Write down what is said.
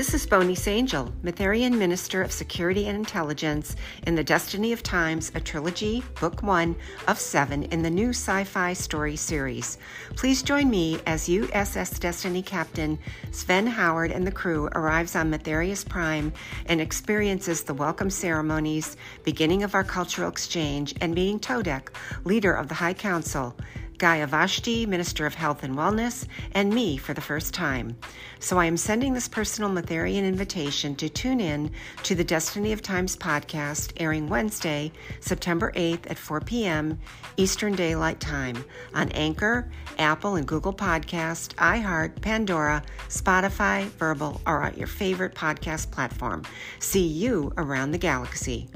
This is Bonice Angel, Mythariun Minister of Security and Intelligence in the Destiny of Times, a trilogy, book one of seven in the new sci fi story series. Please join me as USS Destiny Captain Sven Howard and the crew arrives on Metherius Prime and experiences the welcome ceremonies, beginning of our cultural exchange, and meeting Todek, leader of the High Council. Gaia Vashti, Minister of Health and Wellness, and me for the first time. So I am sending this personal Mythariun invitation to tune in to the Destiny of Times podcast airing Wednesday, September 8th at 4 p.m. Eastern Daylight Time on Anchor, Apple and Google Podcast, iHeart, Pandora, Spotify, Verbal, or at your favorite podcast platform. See you around the galaxy.